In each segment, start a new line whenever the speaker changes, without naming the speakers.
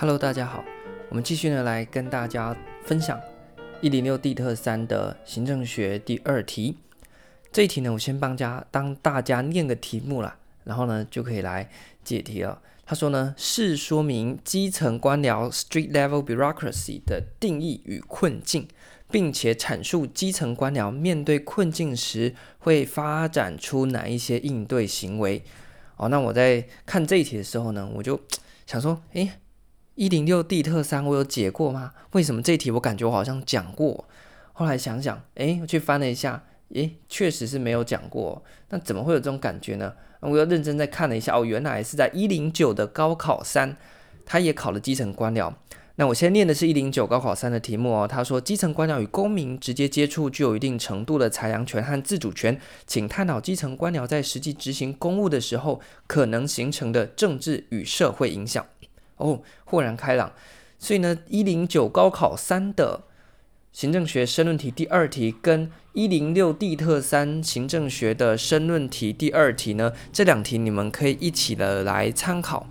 Hello，大家好，我们继续呢来跟大家分享一零六地特三的行政学第二题。这一题呢，我先帮家当大家念个题目啦，然后呢就可以来解题了。他说呢，试说明基层官僚 （street level bureaucracy） 的定义与困境，并且阐述基层官僚面对困境时会发展出哪一些应对行为。哦，那我在看这一题的时候呢，我就想说，诶，一零六地特三我有解过吗？为什么这题我感觉我好像讲过？后来想想，诶，我去翻了一下。诶，确实是没有讲过，那怎么会有这种感觉呢？我又认真再看了一下，哦，原来是在一零九的高考三，他也考了基层官僚。那我先念的是一零九高考三的题目哦。他说，基层官僚与公民直接接触，具有一定程度的裁量权和自主权，请探讨基层官僚在实际执行公务的时候可能形成的政治与社会影响。哦，豁然开朗。所以呢，一零九高考三的。行政学申论题第二题跟一零六地特三行政学的申论题第二题呢，这两题你们可以一起的来参考。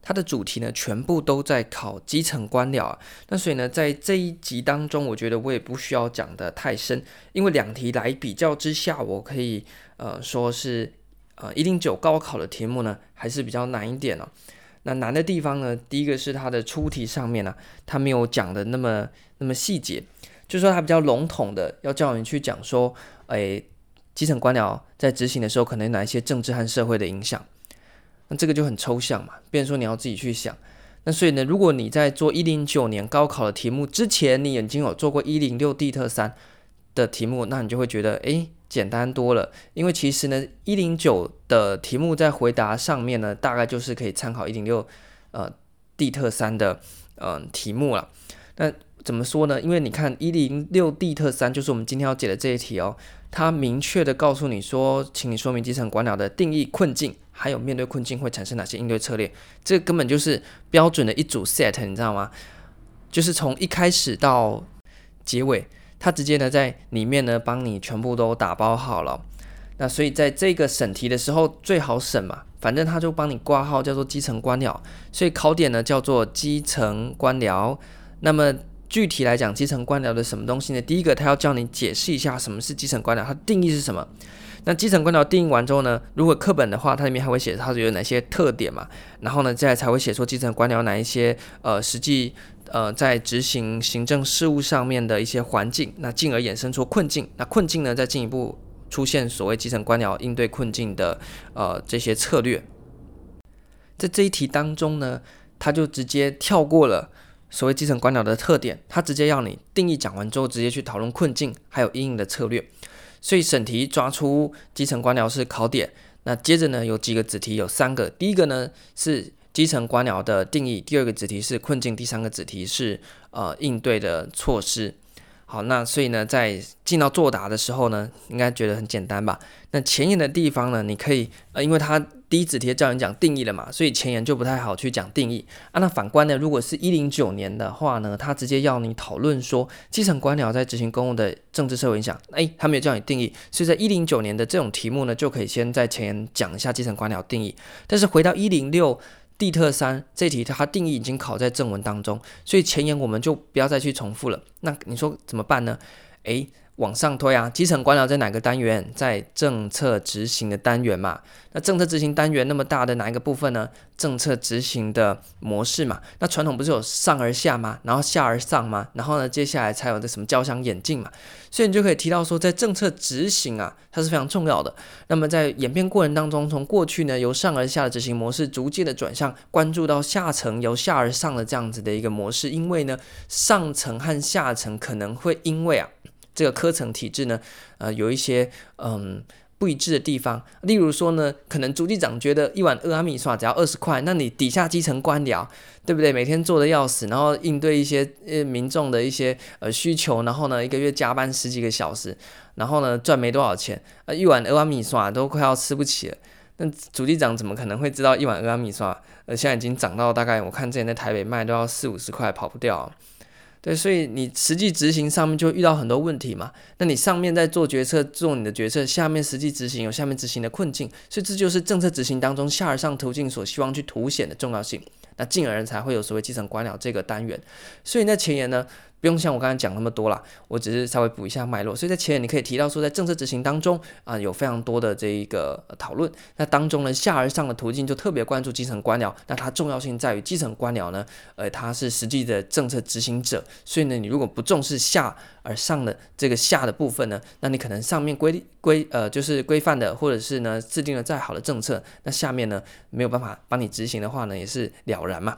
它的主题呢，全部都在考基层官僚啊。那所以呢，在这一集当中，我觉得我也不需要讲得太深，因为两题来比较之下，我可以呃说是呃一零九高考的题目呢，还是比较难一点哦。那难的地方呢，第一个是它的出题上面呢、它没有讲的那么那么细节，就说它比较笼统的，要叫你去讲说，诶，基层官僚在执行的时候可能有哪一些政治和社会的影响，那这个就很抽象嘛，变成说你要自己去想。那所以呢，如果你在做一零九年高考的题目之前，你已经有做过一零六地特三的题目，那你就会觉得，诶。简单多了，因为其实呢，一零九的题目在回答上面呢，大概就是可以参考一零六呃地特三的嗯、呃、题目了。那怎么说呢？因为你看一零六地特三就是我们今天要解的这一题哦，它明确的告诉你说，请你说明基层官僚的定义困境，还有面对困境会产生哪些应对策略。这根本就是标准的一组 set，你知道吗？就是从一开始到结尾。他直接呢在里面呢帮你全部都打包好了，那所以在这个审题的时候最好审嘛，反正他就帮你挂号叫做基层官僚，所以考点呢叫做基层官僚。那么具体来讲，基层官僚的什么东西呢？第一个他要叫你解释一下什么是基层官僚，它定义是什么？那基层官僚定义完之后呢，如果课本的话，它里面还会写它是有哪些特点嘛？然后呢，再才会写说基层官僚哪一些呃实际。呃，在执行行政事务上面的一些环境，那进而衍生出困境，那困境呢，再进一步出现所谓基层官僚应对困境的呃这些策略。在这一题当中呢，他就直接跳过了所谓基层官僚的特点，他直接要你定义讲完之后，直接去讨论困境还有因应的策略。所以审题抓出基层官僚是考点，那接着呢有几个子题有三个，第一个呢是。基层官僚的定义，第二个子题是困境，第三个子题是呃应对的措施。好，那所以呢，在进到作答的时候呢，应该觉得很简单吧？那前沿的地方呢，你可以呃，因为它第一子题叫你讲定义了嘛，所以前言就不太好去讲定义啊。那反观呢，如果是一零九年的话呢，他直接要你讨论说基层官僚在执行公务的政治社会影响，哎，他没有叫你定义，所以在一零九年的这种题目呢，就可以先在前言讲一下基层官僚定义。但是回到一零六。地特三这题，它定义已经考在正文当中，所以前言我们就不要再去重复了。那你说怎么办呢？诶。往上推啊，基层官僚在哪个单元？在政策执行的单元嘛。那政策执行单元那么大的哪一个部分呢？政策执行的模式嘛。那传统不是有上而下吗？然后下而上吗？然后呢，接下来才有的什么交相演进嘛。所以你就可以提到说，在政策执行啊，它是非常重要的。那么在演变过程当中，从过去呢由上而下的执行模式，逐渐的转向关注到下层由下而上的这样子的一个模式。因为呢，上层和下层可能会因为啊。这个科层体制呢，呃，有一些嗯不一致的地方。例如说呢，可能书记长觉得一碗蚵仔面线只要二十块，那你底下基层官僚，对不对？每天做的要死，然后应对一些呃民众的一些呃需求，然后呢一个月加班十几个小时，然后呢赚没多少钱，呃一碗蚵仔面线都快要吃不起了。那书记长怎么可能会知道一碗蚵仔面线？呃，现在已经涨到大概我看之前在台北卖都要四五十块，跑不掉。对，所以你实际执行上面就遇到很多问题嘛。那你上面在做决策，做你的决策，下面实际执行有下面执行的困境，所以这就是政策执行当中下而上途径所希望去凸显的重要性。那进而才会有所谓基层官僚这个单元。所以那前言呢，不用像我刚才讲那么多啦，我只是稍微补一下脉络。所以在前言你可以提到说，在政策执行当中啊，有非常多的这一个讨论。那当中呢，下而上的途径就特别关注基层官僚。那它重要性在于基层官僚呢，呃，它是实际的政策执行者。所以呢，你如果不重视下而上的这个下的部分呢，那你可能上面规规呃就是规范的，或者是呢制定了再好的政策，那下面呢没有办法帮你执行的话呢，也是了然嘛。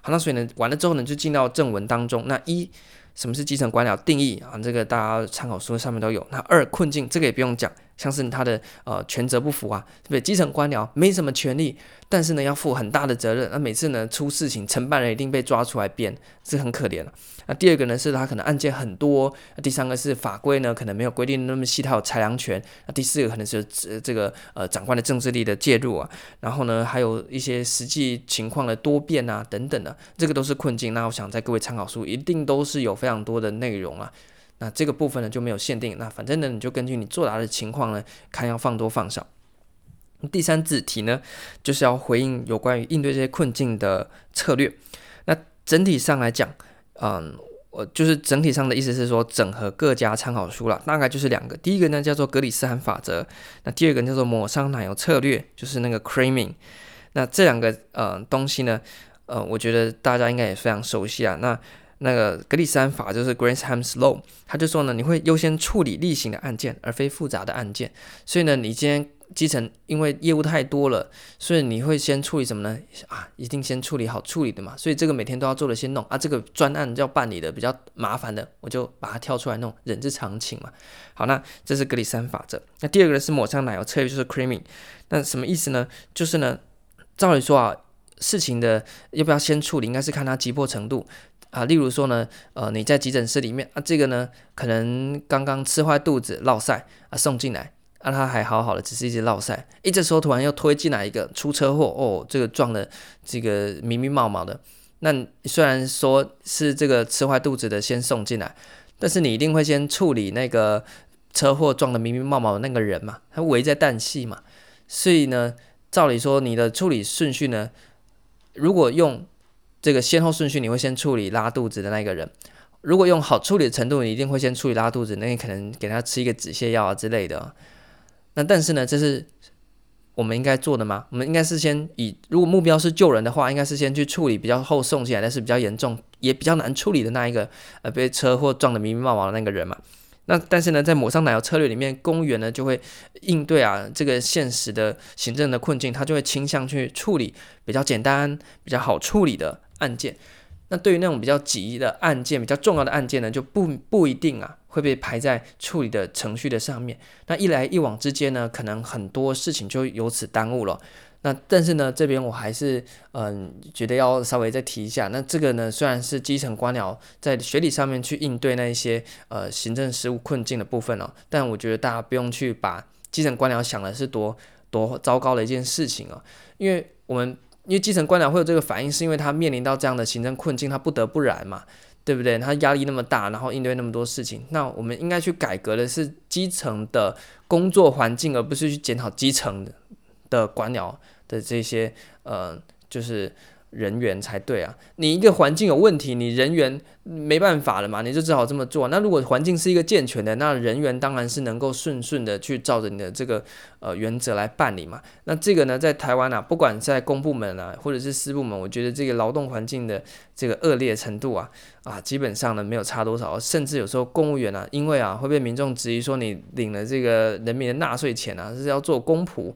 好，那所以呢，完了之后呢，就进到正文当中。那一。什么是基层官僚定义啊？这个大家参考书上面都有。那二困境，这个也不用讲，像是他的呃权责不符啊，对不对？基层官僚没什么权利，但是呢要负很大的责任。那每次呢出事情，承办人一定被抓出来编，这很可怜。那第二个呢是他可能案件很多。第三个是法规呢可能没有规定那么细，他有裁量权。那第四个可能是这个呃长官的政治力的介入啊。然后呢还有一些实际情况的多变啊等等的，这个都是困境。那我想在各位参考书一定都是有非常多的内容啊。那这个部分呢就没有限定。那反正呢你就根据你作答的情况呢看要放多放少。第三子题呢就是要回应有关于应对这些困境的策略。那整体上来讲。嗯，我就是整体上的意思是说，整合各家参考书了，大概就是两个。第一个呢叫做格里斯罕法则，那第二个叫做抹上奶油策略，就是那个 creaming。那这两个呃东西呢，呃，我觉得大家应该也非常熟悉啊。那那个格里斯罕法就是 Granham's Law，他就说呢，你会优先处理例行的案件，而非复杂的案件。所以呢，你今天。基层因为业务太多了，所以你会先处理什么呢？啊，一定先处理好处理的嘛。所以这个每天都要做的先弄啊。这个专案要办理的比较麻烦的，我就把它挑出来弄，人之常情嘛。好，那这是格里斯罕法则。那第二个是抹上奶油策略，就是 creaming。那什么意思呢？就是呢，照理说啊，事情的要不要先处理，应该是看它急迫程度啊。例如说呢，呃，你在急诊室里面啊，这个呢可能刚刚吃坏肚子，落赛啊，送进来。啊，他还好好的，只是一直落赛。一这时候突然又推进来一个出车祸，哦，这个撞的这个密密麻麻的。那虽然说是这个吃坏肚子的先送进来，但是你一定会先处理那个车祸撞的密密麻麻的那个人嘛，他危在旦夕嘛。所以呢，照理说你的处理顺序呢，如果用这个先后顺序，你会先处理拉肚子的那个人。如果用好处理的程度，你一定会先处理拉肚子，那你可能给他吃一个止泻药啊之类的。那但是呢，这是我们应该做的吗？我们应该是先以，如果目标是救人的话，应该是先去处理比较后送进来，但是比较严重也比较难处理的那一个，呃，被车祸撞得密密麻麻的那个人嘛。那但是呢，在抹上奶油策略里面，公务员呢就会应对啊这个现实的行政的困境，他就会倾向去处理比较简单、比较好处理的案件。那对于那种比较急的案件、比较重要的案件呢，就不不一定啊会被排在处理的程序的上面。那一来一往之间呢，可能很多事情就由此耽误了。那但是呢，这边我还是嗯觉得要稍微再提一下。那这个呢，虽然是基层官僚在学理上面去应对那一些呃行政事务困境的部分哦，但我觉得大家不用去把基层官僚想的是多多糟糕的一件事情哦，因为我们。因为基层官僚会有这个反应，是因为他面临到这样的行政困境，他不得不然嘛，对不对？他压力那么大，然后应对那么多事情，那我们应该去改革的是基层的工作环境，而不是去检讨基层的官僚的这些呃，就是。人员才对啊！你一个环境有问题，你人员没办法了嘛，你就只好这么做。那如果环境是一个健全的，那人员当然是能够顺顺的去照着你的这个呃原则来办理嘛。那这个呢，在台湾啊，不管在公部门啊，或者是私部门，我觉得这个劳动环境的这个恶劣程度啊啊，基本上呢没有差多少，甚至有时候公务员啊，因为啊会被民众质疑说你领了这个人民的纳税钱啊，是要做公仆。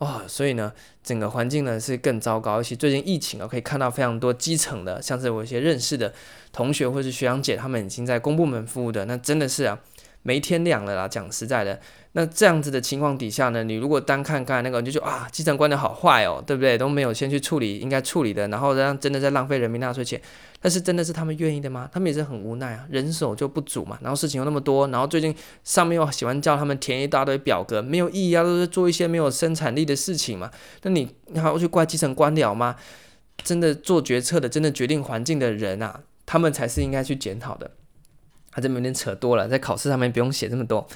哦，所以呢，整个环境呢是更糟糕。尤其最近疫情啊，可以看到非常多基层的，像是我一些认识的同学或是学长姐，他们已经在公部门服务的，那真的是啊，没天亮了啦。讲实在的。那这样子的情况底下呢，你如果单看刚才那个，你就觉得啊，基层官僚好坏哦，对不对？都没有先去处理应该处理的，然后让真的在浪费人民纳税钱。但是真的是他们愿意的吗？他们也是很无奈啊，人手就不足嘛，然后事情又那么多，然后最近上面又喜欢叫他们填一大堆表格，没有意义啊，都是做一些没有生产力的事情嘛。那你你还要去怪基层官僚吗？真的做决策的，真的决定环境的人啊，他们才是应该去检讨的。他这有点扯多了，在考试上面不用写这么多。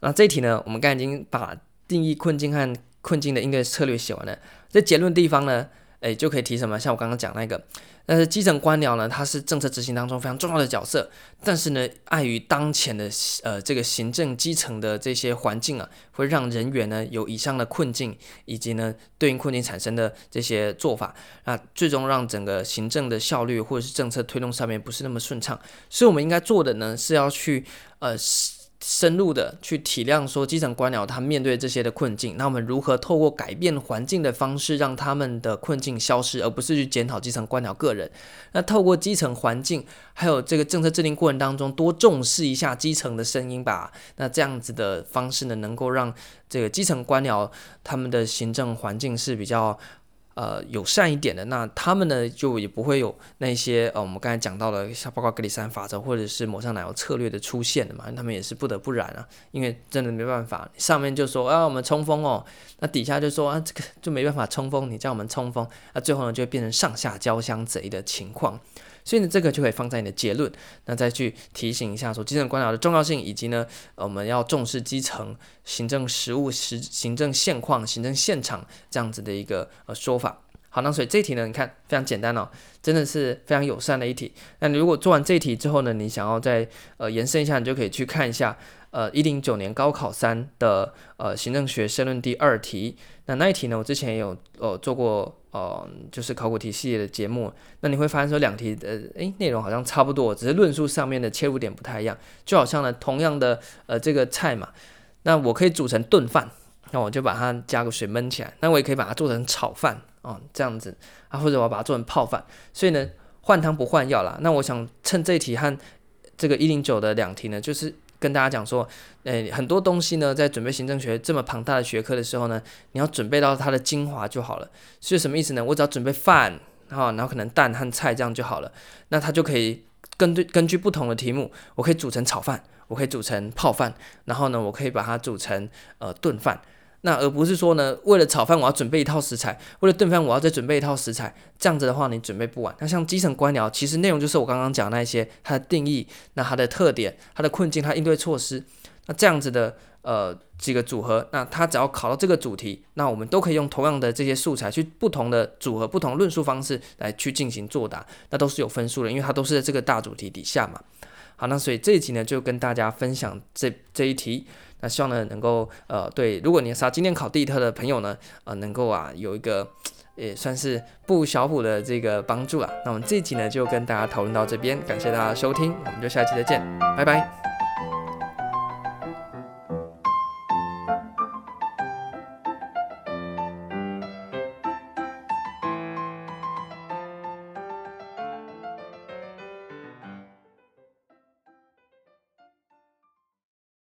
那这一题呢，我们刚才已经把定义困境和困境的应对策略写完了。在结论地方呢，诶，就可以提什么？像我刚刚讲那个，但是基层官僚呢，它是政策执行当中非常重要的角色，但是呢，碍于当前的呃这个行政基层的这些环境啊，会让人员呢有以上的困境，以及呢对应困境产生的这些做法，那最终让整个行政的效率或者是政策推动上面不是那么顺畅，所以我们应该做的呢是要去呃。深入的去体谅说基层官僚他面对这些的困境，那我们如何透过改变环境的方式让他们的困境消失，而不是去检讨基层官僚个人？那透过基层环境还有这个政策制定过程当中，多重视一下基层的声音吧。那这样子的方式呢，能够让这个基层官僚他们的行政环境是比较。呃，友善一点的，那他们呢就也不会有那些呃，我们刚才讲到的，像包括格里森法则或者是抹上奶油策略的出现的嘛，他们也是不得不然啊，因为真的没办法，上面就说啊，我们冲锋哦，那底下就说啊，这个就没办法冲锋，你叫我们冲锋，那最后呢就会变成上下交相贼的情况。所以呢，这个就可以放在你的结论，那再去提醒一下说基层官僚的重要性，以及呢，我们要重视基层行政实务、实行政现况、行政现场这样子的一个呃说法。好，那所以这题呢，你看非常简单哦，真的是非常友善的一题。那你如果做完这一题之后呢，你想要再呃延伸一下，你就可以去看一下呃一零九年高考三的呃行政学申论第二题。那那一题呢，我之前也有呃做过呃就是考古题系列的节目。那你会发现说两题的诶内容好像差不多，只是论述上面的切入点不太一样。就好像呢同样的呃这个菜嘛，那我可以煮成炖饭，那我就把它加个水焖起来。那我也可以把它做成炒饭。哦，这样子啊，或者我把它做成泡饭，所以呢，换汤不换药啦。那我想趁这一题和这个一零九的两题呢，就是跟大家讲说，诶，很多东西呢，在准备行政学这么庞大的学科的时候呢，你要准备到它的精华就好了。是什么意思呢？我只要准备饭，哈，然后可能蛋和菜这样就好了。那它就可以根据根据不同的题目，我可以煮成炒饭，我可以煮成泡饭，然后呢，我可以把它煮成呃炖饭。那而不是说呢，为了炒饭我要准备一套食材，为了炖饭我要再准备一套食材，这样子的话你准备不完。那像基层官僚，其实内容就是我刚刚讲那些它的定义，那它的特点、它的困境、它应对措施，那这样子的呃几个组合，那它只要考到这个主题，那我们都可以用同样的这些素材去不同的组合、不同论述方式来去进行作答，那都是有分数的，因为它都是在这个大主题底下嘛。好，那所以这一集呢就跟大家分享这这一题。那希望呢，能够呃，对，如果你是今天考地特的朋友呢，呃，能够啊有一个也算是不小虎的这个帮助啊。那我们这一集呢，就跟大家讨论到这边，感谢大家收听，我们就下期再见，拜拜。